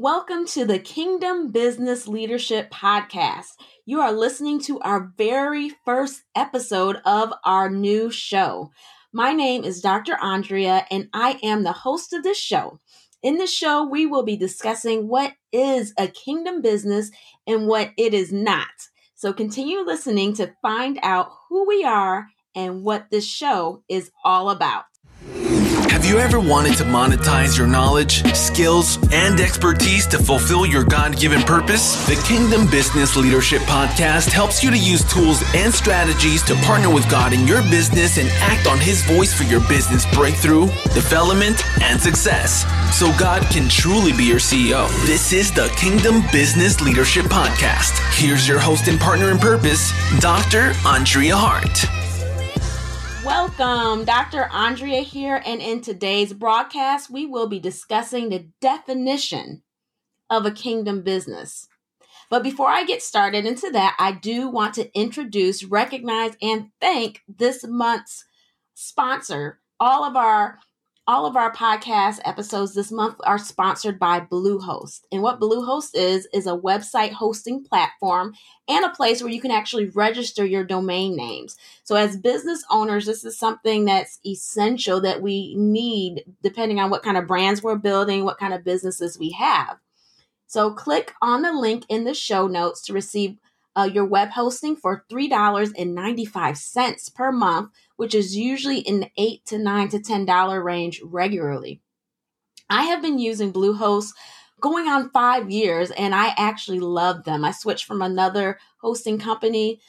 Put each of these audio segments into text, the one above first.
Welcome to the Kingdom Business Leadership Podcast. You are listening to our very first episode of our new show. My name is Dr. Andrea, and I am the host of this show. In this show, we will be discussing what is a kingdom business and what it is not. So continue listening to find out who we are and what this show is all about. Have you ever wanted to monetize your knowledge, skills, and expertise to fulfill your God given purpose? The Kingdom Business Leadership Podcast helps you to use tools and strategies to partner with God in your business and act on His voice for your business breakthrough, development, and success. So God can truly be your CEO. This is the Kingdom Business Leadership Podcast. Here's your host and partner in purpose, Dr. Andrea Hart. Welcome, Dr. Andrea here, and in today's broadcast, we will be discussing the definition of a kingdom business. But before I get started into that, I do want to introduce, recognize, and thank this month's sponsor. All of our all of our podcast episodes this month are sponsored by Bluehost. And what Bluehost is, is a website hosting platform and a place where you can actually register your domain names. So, as business owners, this is something that's essential that we need depending on what kind of brands we're building, what kind of businesses we have. So, click on the link in the show notes to receive uh, your web hosting for $3.95 per month, which is usually in the 8 to 9 to $10 range regularly. I have been using Bluehost going on five years and I actually love them. I switched from another hosting company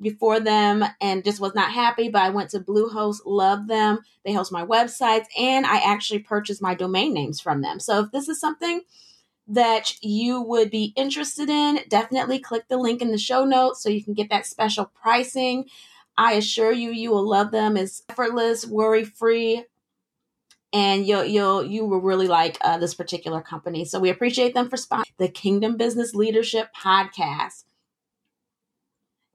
before them and just was not happy, but I went to Bluehost, love them. They host my websites and I actually purchased my domain names from them. So if this is something that you would be interested in, definitely click the link in the show notes so you can get that special pricing. I assure you, you will love them. It's effortless, worry free, and you'll you'll you will really like uh, this particular company. So we appreciate them for sponsoring the Kingdom Business Leadership Podcast.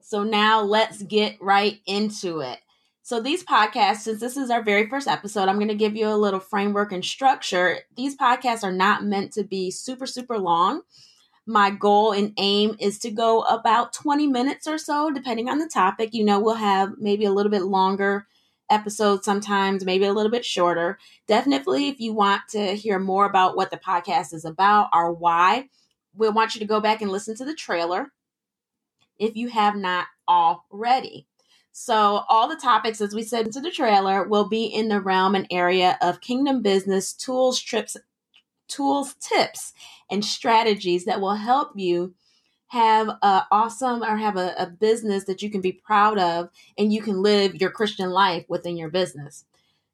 So now let's get right into it. So, these podcasts, since this is our very first episode, I'm going to give you a little framework and structure. These podcasts are not meant to be super, super long. My goal and aim is to go about 20 minutes or so, depending on the topic. You know, we'll have maybe a little bit longer episodes sometimes, maybe a little bit shorter. Definitely, if you want to hear more about what the podcast is about or why, we want you to go back and listen to the trailer if you have not already. So, all the topics, as we said into the trailer, will be in the realm and area of kingdom business tools, trips, tools, tips, and strategies that will help you have a awesome or have a, a business that you can be proud of and you can live your Christian life within your business.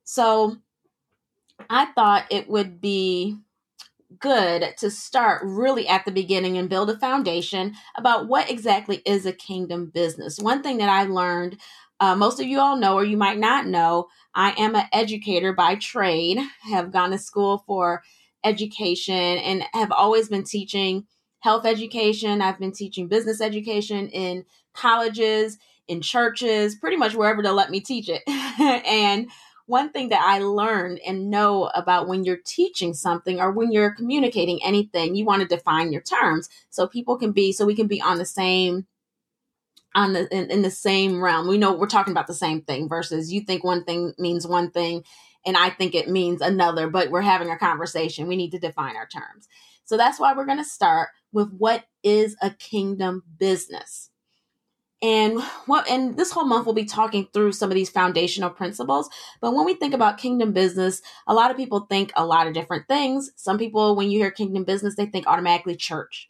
So, I thought it would be good to start really at the beginning and build a foundation about what exactly is a kingdom business. One thing that I learned, uh, most of you all know, or you might not know, I am an educator by trade, have gone to school for education, and have always been teaching health education. I've been teaching business education in colleges, in churches, pretty much wherever they'll let me teach it. and one thing that I learned and know about when you're teaching something or when you're communicating anything, you want to define your terms so people can be so we can be on the same on the in, in the same realm. We know we're talking about the same thing versus you think one thing means one thing and I think it means another, but we're having a conversation. We need to define our terms. So that's why we're going to start with what is a kingdom business. And what and this whole month we'll be talking through some of these foundational principles. But when we think about kingdom business, a lot of people think a lot of different things. Some people, when you hear kingdom business, they think automatically church.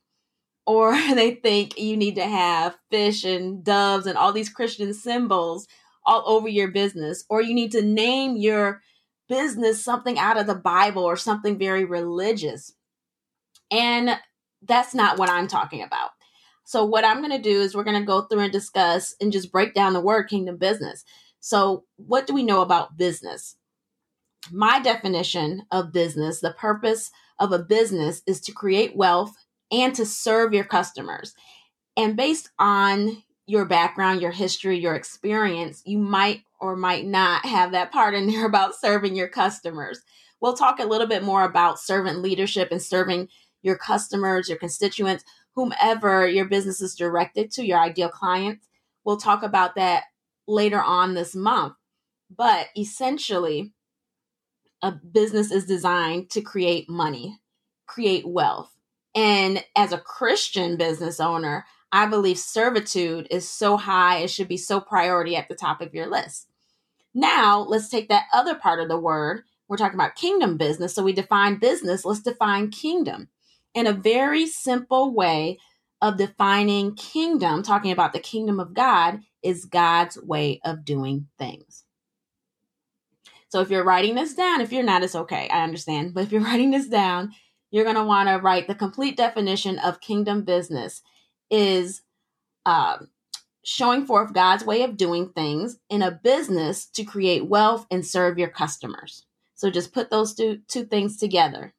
Or they think you need to have fish and doves and all these Christian symbols all over your business. Or you need to name your business something out of the Bible or something very religious. And that's not what I'm talking about. So, what I'm going to do is we're going to go through and discuss and just break down the word kingdom business. So, what do we know about business? My definition of business, the purpose of a business is to create wealth and to serve your customers. And based on your background, your history, your experience, you might or might not have that part in there about serving your customers. We'll talk a little bit more about servant leadership and serving your customers, your constituents, whomever your business is directed to, your ideal client. We'll talk about that later on this month. But essentially, a business is designed to create money, create wealth. And as a Christian business owner, I believe servitude is so high, it should be so priority at the top of your list. Now, let's take that other part of the word. We're talking about kingdom business. So we define business, let's define kingdom. In a very simple way of defining kingdom, talking about the kingdom of God, is God's way of doing things. So if you're writing this down, if you're not, it's okay. I understand. But if you're writing this down, you're going to want to write the complete definition of kingdom business is uh, showing forth God's way of doing things in a business to create wealth and serve your customers. So just put those two, two things together.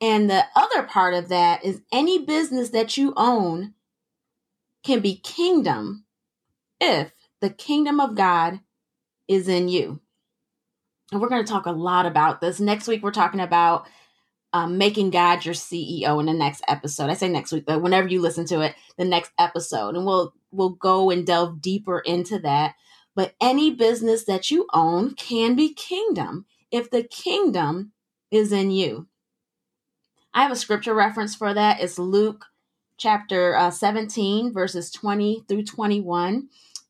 And the other part of that is any business that you own can be kingdom if the kingdom of God is in you. And we're going to talk a lot about this. Next week, we're talking about um, making God your CEO in the next episode. I say next week, but whenever you listen to it, the next episode, and we'll we'll go and delve deeper into that. But any business that you own can be kingdom if the kingdom is in you. I have a scripture reference for that. It's Luke chapter uh, 17, verses 20 through 21.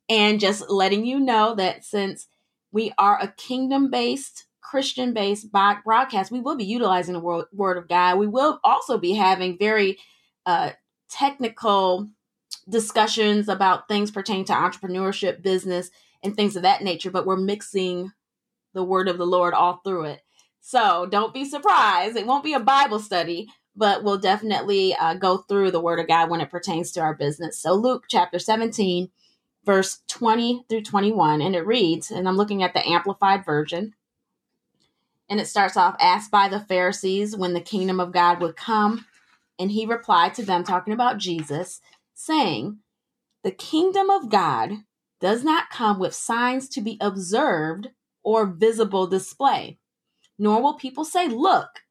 And just letting you know that since we are a kingdom based Christian based broadcast, we will be utilizing the word, word of God. We will also be having very uh, technical discussions about things pertaining to entrepreneurship, business, and things of that nature, but we're mixing the word of the Lord all through it. So don't be surprised. It won't be a Bible study, but we'll definitely uh, go through the word of God when it pertains to our business. So, Luke chapter 17, verse 20 through 21, and it reads, and I'm looking at the Amplified Version. And it starts off asked by the Pharisees when the kingdom of God would come. And he replied to them, talking about Jesus, saying, The kingdom of God does not come with signs to be observed or visible display, nor will people say, Look,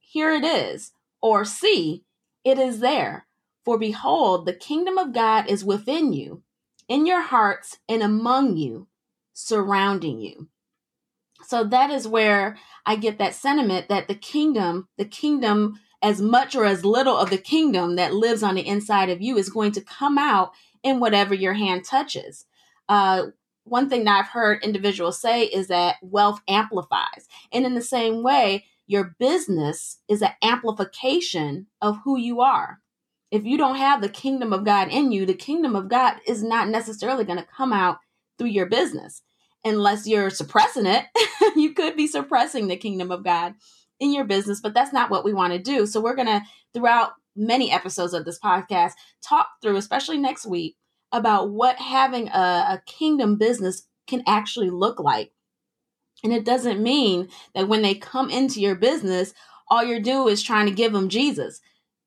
here it is, or see, it is there. For behold, the kingdom of God is within you, in your hearts, and among you, surrounding you. So that is where I get that sentiment that the kingdom, the kingdom, as much or as little of the kingdom that lives on the inside of you is going to come out in whatever your hand touches. Uh, one thing that I've heard individuals say is that wealth amplifies. And in the same way, your business is an amplification of who you are. If you don't have the kingdom of God in you, the kingdom of God is not necessarily going to come out through your business unless you're suppressing it. you could be suppressing the kingdom of God in your business, but that's not what we want to do. So we're going to, throughout many episodes of this podcast, talk through, especially next week, about what having a, a kingdom business can actually look like. And it doesn't mean that when they come into your business, all you're doing is trying to give them Jesus.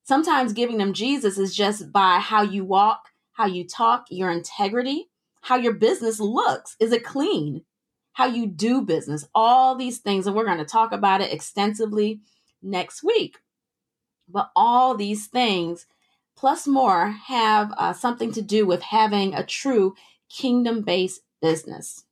Sometimes giving them Jesus is just by how you walk, how you talk, your integrity, how your business looks. Is it clean? How you do business, all these things. And we're going to talk about it extensively next week. But all these things, plus more, have uh, something to do with having a true kingdom based business.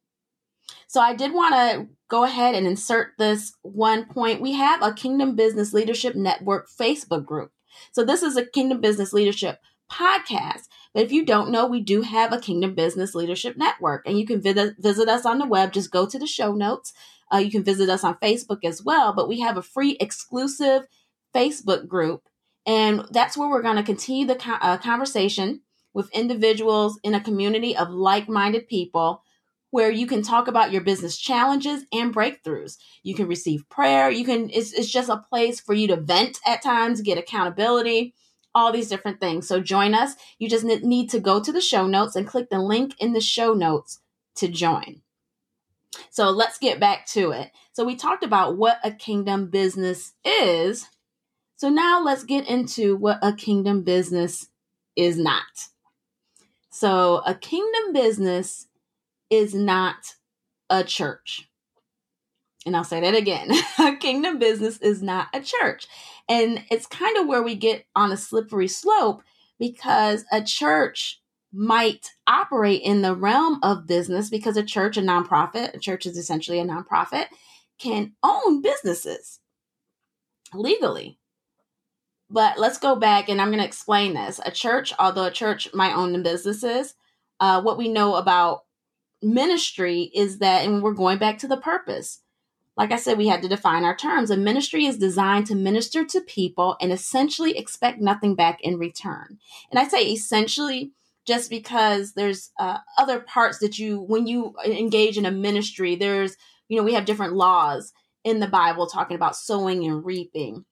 So I did want to go ahead and insert this one point. We have a Kingdom Business Leadership Network Facebook group. So this is a Kingdom Business Leadership podcast. But if you don't know, we do have a Kingdom Business Leadership Network, and you can visit, visit us on the web. Just go to the show notes. Uh, you can visit us on Facebook as well, but we have a free exclusive Facebook group, and that's where we're going to continue the co- uh, conversation with individuals in a community of like minded people where you can talk about your business challenges and breakthroughs. You can receive prayer. You can, it's, it's just a place for you to vent at times, get accountability all these different things. So join us. You just need to go to the show notes and click the link in the show notes to join. So let's get back to it. So we talked about what a kingdom business is. So now let's get into what a kingdom business is not. So a kingdom business is not a church. And I'll say that again. a kingdom business is not a church. And it's kind of where we get on a slippery slope because a church might operate in the realm of business because a church, a nonprofit, a church is essentially a nonprofit, can own businesses legally. But let's go back and I'm going to explain this. A church, although a church might own the businesses, uh, what we know about ministry is that, and we're going back to the purpose. Like I said, we had to define our terms. A ministry is designed to minister to people and essentially expect nothing back in return. And I say essentially just because there's uh, other parts that you, when you engage in a ministry, there's, you know, we have different laws in the Bible talking about sowing and reaping,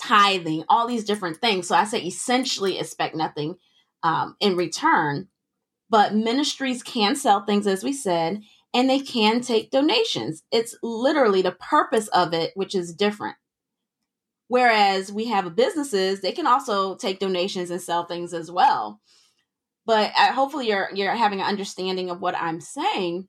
tithing, all these different things. So I say essentially expect nothing um, in return. But ministries can sell things, as we said, and they can take donations. It's literally the purpose of it, which is different. Whereas we have businesses, they can also take donations and sell things as well. But uh, hopefully, you're you're having an understanding of what I'm saying.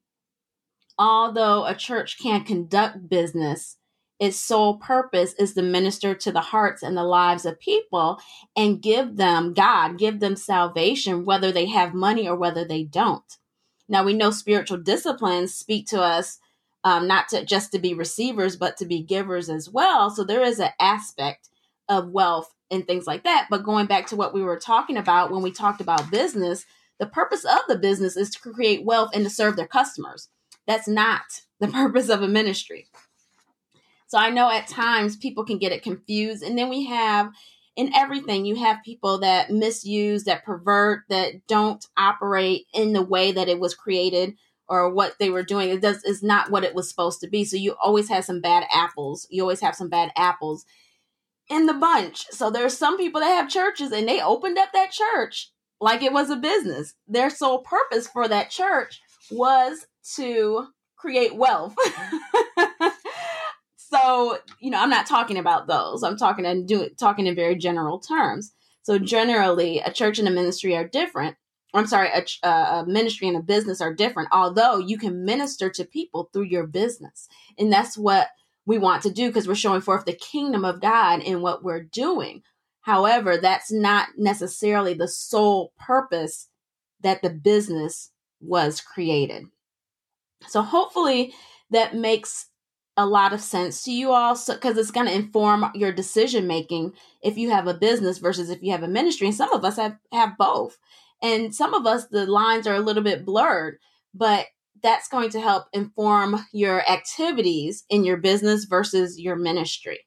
Although a church can conduct business, its sole purpose is to minister to the hearts and the lives of people and give them God, give them salvation, whether they have money or whether they don't. Now we know spiritual disciplines speak to us um, not to just to be receivers, but to be givers as well. So there is an aspect of wealth and things like that. But going back to what we were talking about when we talked about business, the purpose of the business is to create wealth and to serve their customers. That's not the purpose of a ministry. So I know at times people can get it confused. And then we have in everything, you have people that misuse, that pervert, that don't operate in the way that it was created or what they were doing. It does is not what it was supposed to be. So you always have some bad apples. You always have some bad apples in the bunch. So there's some people that have churches and they opened up that church like it was a business. Their sole purpose for that church was to create wealth. so you know i'm not talking about those. I'm talking and do talking in very general terms. So generally a church and a ministry are different. I'm sorry a, uh, a ministry and a business are different although you can minister to people through your business. And that's what we want to do because we're showing forth the kingdom of god in what we're doing. However that's not necessarily the sole purpose that the business was created. So hopefully that makes a lot of sense to you all because it's going to inform your decision making if you have a business versus if you have a ministry and some of us have have both. And some of us the lines are a little bit blurred but that's going to help inform your activities in your business versus your ministry.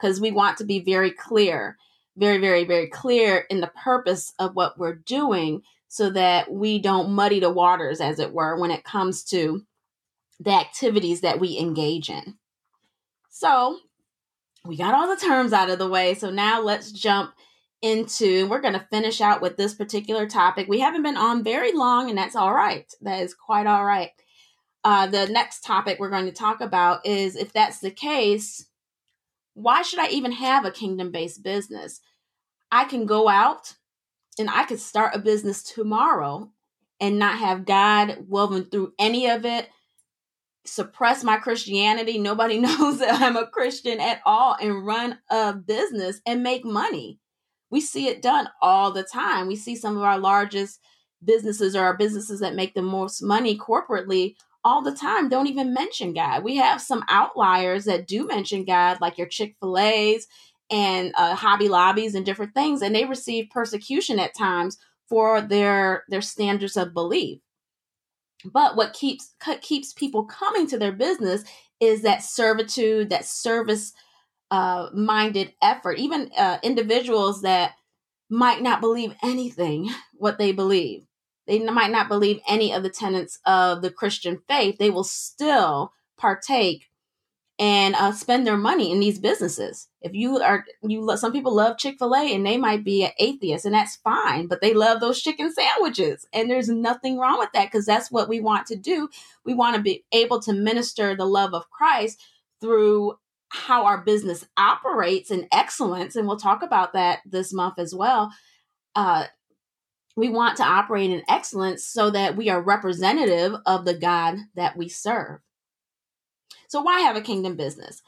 Because we want to be very clear very very very clear in the purpose of what we're doing so that we don't muddy the waters as it were when it comes to the activities that we engage in. So, we got all the terms out of the way. So, now let's jump into, we're going to finish out with this particular topic. We haven't been on very long, and that's all right. That is quite all right. Uh, the next topic we're going to talk about is if that's the case, why should I even have a kingdom based business? I can go out and I could start a business tomorrow and not have God woven through any of it, suppress my Christianity. Nobody knows that I'm a Christian at all and run a business and make money. We see it done all the time. We see some of our largest businesses or our businesses that make the most money corporately all the time don't even mention God. We have some outliers that do mention God, like your Chick fil A's and uh, Hobby Lobbies and different things, and they receive persecution at times for their their standards of belief. But what keeps keeps people coming to their business is that servitude, that service uh, minded effort. Even uh, individuals that might not believe anything what they believe, they might not believe any of the tenets of the Christian faith. They will still partake and uh, spend their money in these businesses. If you are, you some people love Chick Fil A and they might be an atheist, and that's fine. But they love those chicken sandwiches, and there's nothing wrong with that because that's what we want to do. We want to be able to minister the love of Christ through how our business operates in excellence, and we'll talk about that this month as well. Uh, we want to operate in excellence so that we are representative of the God that we serve. So why have a kingdom business?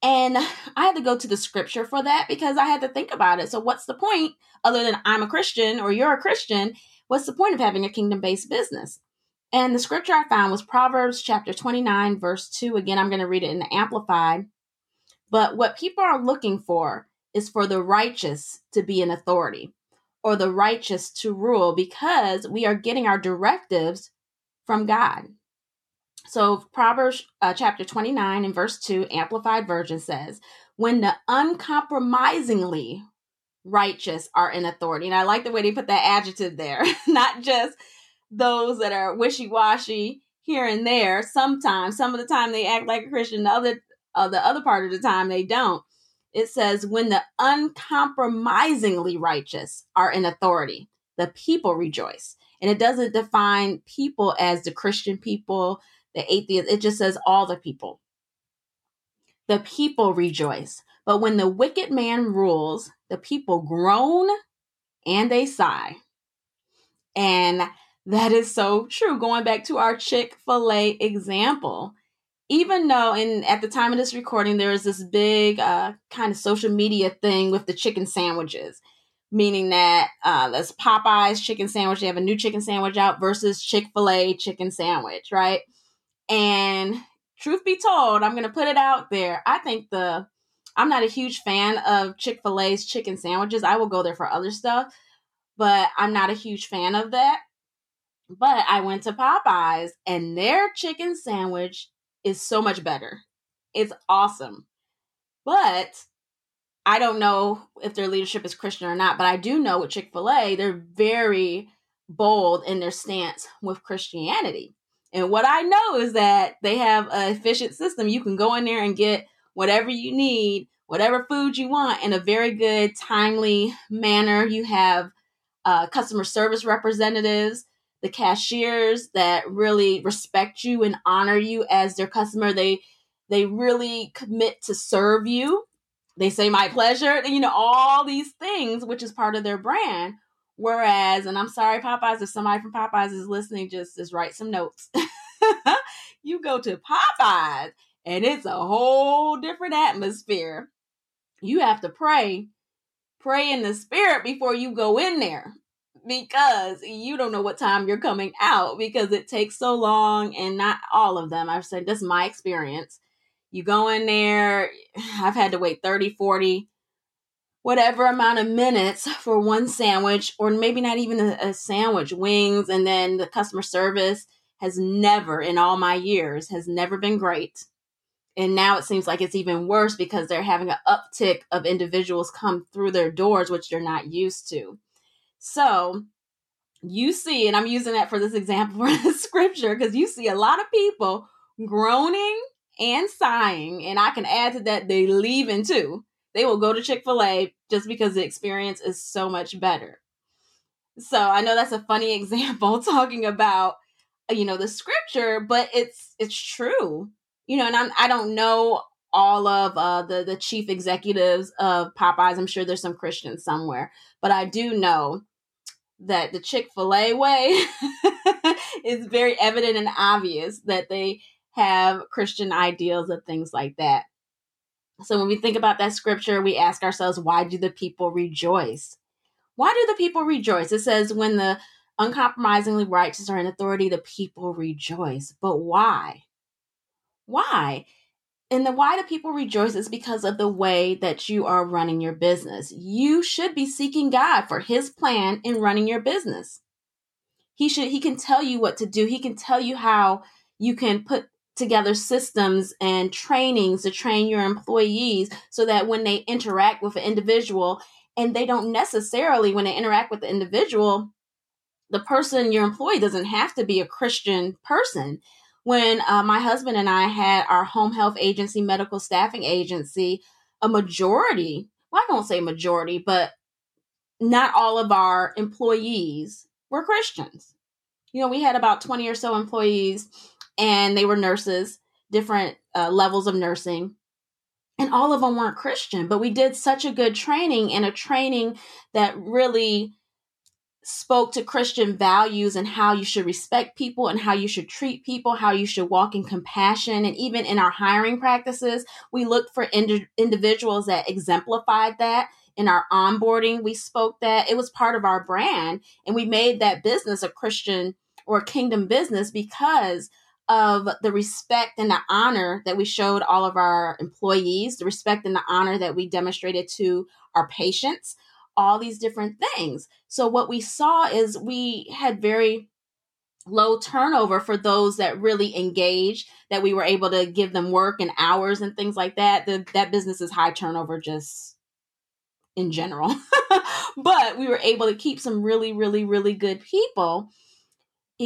And I had to go to the scripture for that because I had to think about it. So, what's the point other than I'm a Christian or you're a Christian? What's the point of having a kingdom based business? And the scripture I found was Proverbs chapter 29, verse 2. Again, I'm going to read it in the Amplified. But what people are looking for is for the righteous to be in authority or the righteous to rule because we are getting our directives from God. So, Proverbs uh, chapter 29 and verse 2, Amplified Version says, When the uncompromisingly righteous are in authority. And I like the way they put that adjective there, not just those that are wishy washy here and there. Sometimes, some of the time they act like a Christian, the other, uh, the other part of the time they don't. It says, When the uncompromisingly righteous are in authority, the people rejoice. And it doesn't define people as the Christian people, the atheist. It just says all the people. The people rejoice. But when the wicked man rules, the people groan and they sigh. And that is so true. Going back to our Chick fil A example, even though in at the time of this recording there is this big uh, kind of social media thing with the chicken sandwiches meaning that uh, there's Popeye's chicken sandwich. They have a new chicken sandwich out versus Chick fil A chicken sandwich, right? And truth be told, I'm going to put it out there. I think the, I'm not a huge fan of Chick fil A's chicken sandwiches. I will go there for other stuff, but I'm not a huge fan of that. But I went to Popeyes and their chicken sandwich is so much better. It's awesome. But I don't know if their leadership is Christian or not, but I do know with Chick fil A, they're very bold in their stance with Christianity. And what I know is that they have an efficient system. You can go in there and get whatever you need, whatever food you want in a very good, timely manner. You have uh, customer service representatives, the cashiers that really respect you and honor you as their customer. They they really commit to serve you they say my pleasure, you know, all these things, which is part of their brand. Whereas, and I'm sorry, Popeyes, if somebody from Popeyes is listening, just just write some notes. you go to Popeyes and it's a whole different atmosphere. You have to pray, pray in the spirit before you go in there because you don't know what time you're coming out because it takes so long and not all of them. I've said this is my experience you go in there, I've had to wait 30, 40, whatever amount of minutes for one sandwich, or maybe not even a, a sandwich, wings, and then the customer service has never, in all my years, has never been great. And now it seems like it's even worse because they're having an uptick of individuals come through their doors, which they're not used to. So you see, and I'm using that for this example for the scripture, because you see a lot of people groaning and sighing, and I can add to that they leaving too. They will go to Chick fil A just because the experience is so much better. So I know that's a funny example talking about you know the scripture, but it's it's true. You know, and I'm I don't know all of uh, the the chief executives of Popeyes. I'm sure there's some Christians somewhere, but I do know that the Chick Fil A way is very evident and obvious that they have Christian ideals of things like that. So when we think about that scripture, we ask ourselves, why do the people rejoice? Why do the people rejoice? It says, when the uncompromisingly righteous are in authority, the people rejoice. But why? Why? And the why do people rejoice is because of the way that you are running your business. You should be seeking God for his plan in running your business. He should he can tell you what to do. He can tell you how you can put together systems and trainings to train your employees so that when they interact with an individual and they don't necessarily when they interact with the individual the person your employee doesn't have to be a christian person. When uh, my husband and i had our home health agency medical staffing agency a majority well i won't say majority but not all of our employees were christians. You know we had about 20 or so employees and they were nurses, different uh, levels of nursing. And all of them weren't Christian, but we did such a good training and a training that really spoke to Christian values and how you should respect people and how you should treat people, how you should walk in compassion. And even in our hiring practices, we looked for ind- individuals that exemplified that. In our onboarding, we spoke that it was part of our brand, and we made that business a Christian or a kingdom business because of the respect and the honor that we showed all of our employees, the respect and the honor that we demonstrated to our patients, all these different things. So, what we saw is we had very low turnover for those that really engaged, that we were able to give them work and hours and things like that. The, that business is high turnover just in general. but we were able to keep some really, really, really good people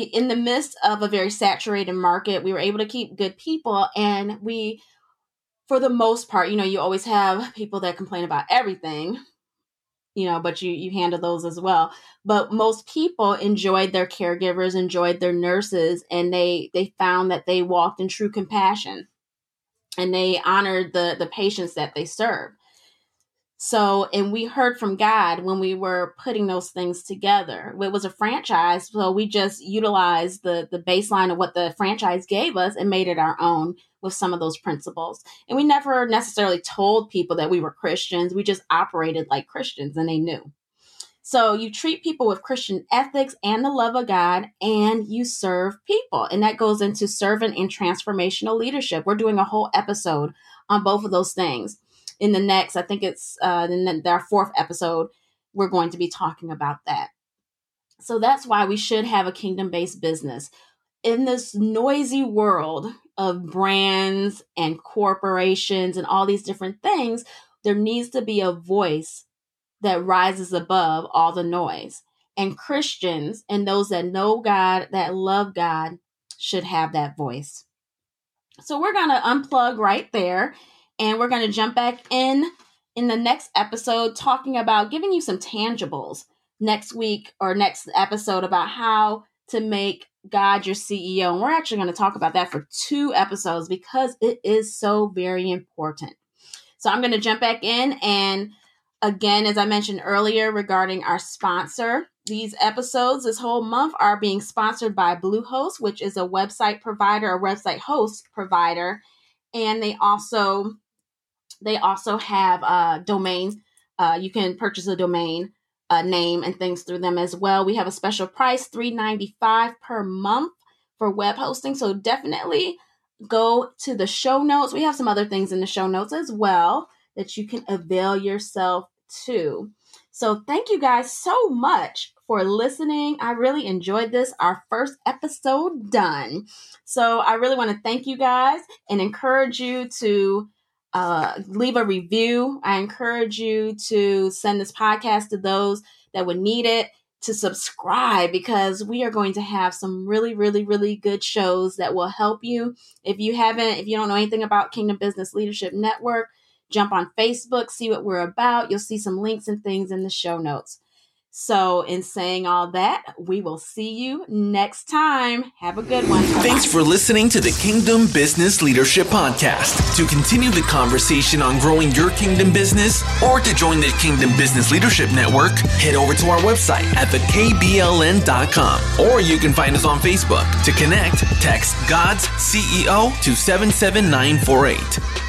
in the midst of a very saturated market, we were able to keep good people. And we, for the most part, you know, you always have people that complain about everything, you know, but you, you handle those as well. But most people enjoyed their caregivers, enjoyed their nurses, and they, they found that they walked in true compassion and they honored the, the patients that they served. So, and we heard from God when we were putting those things together. It was a franchise, so we just utilized the the baseline of what the franchise gave us and made it our own with some of those principles. And we never necessarily told people that we were Christians. We just operated like Christians and they knew. So you treat people with Christian ethics and the love of God, and you serve people. And that goes into servant and transformational leadership. We're doing a whole episode on both of those things in the next, I think it's uh, in our fourth episode, we're going to be talking about that. So that's why we should have a kingdom based business. In this noisy world of brands and corporations and all these different things, there needs to be a voice that rises above all the noise. And Christians and those that know God, that love God, should have that voice. So we're going to unplug right there and we're going to jump back in in the next episode talking about giving you some tangibles next week or next episode about how to make God your CEO. And we're actually going to talk about that for two episodes because it is so very important. So I'm going to jump back in. And again, as I mentioned earlier regarding our sponsor, these episodes this whole month are being sponsored by Bluehost, which is a website provider, a website host provider. And they also they also have uh, domain. Uh, you can purchase a domain uh, name and things through them as well. We have a special price, three ninety five per month for web hosting. So definitely go to the show notes. We have some other things in the show notes as well that you can avail yourself to. So thank you guys so much for listening. I really enjoyed this, our first episode done. So I really want to thank you guys and encourage you to uh, leave a review. I encourage you to send this podcast to those that would need it, to subscribe because we are going to have some really, really, really good shows that will help you. If you haven't, if you don't know anything about Kingdom Business Leadership Network, jump on Facebook, see what we're about. You'll see some links and things in the show notes. So, in saying all that, we will see you next time. Have a good one. Thanks for listening to the Kingdom Business Leadership Podcast. To continue the conversation on growing your kingdom business or to join the Kingdom Business Leadership Network, head over to our website at thekbln.com or you can find us on Facebook. To connect, text God's CEO to 77948.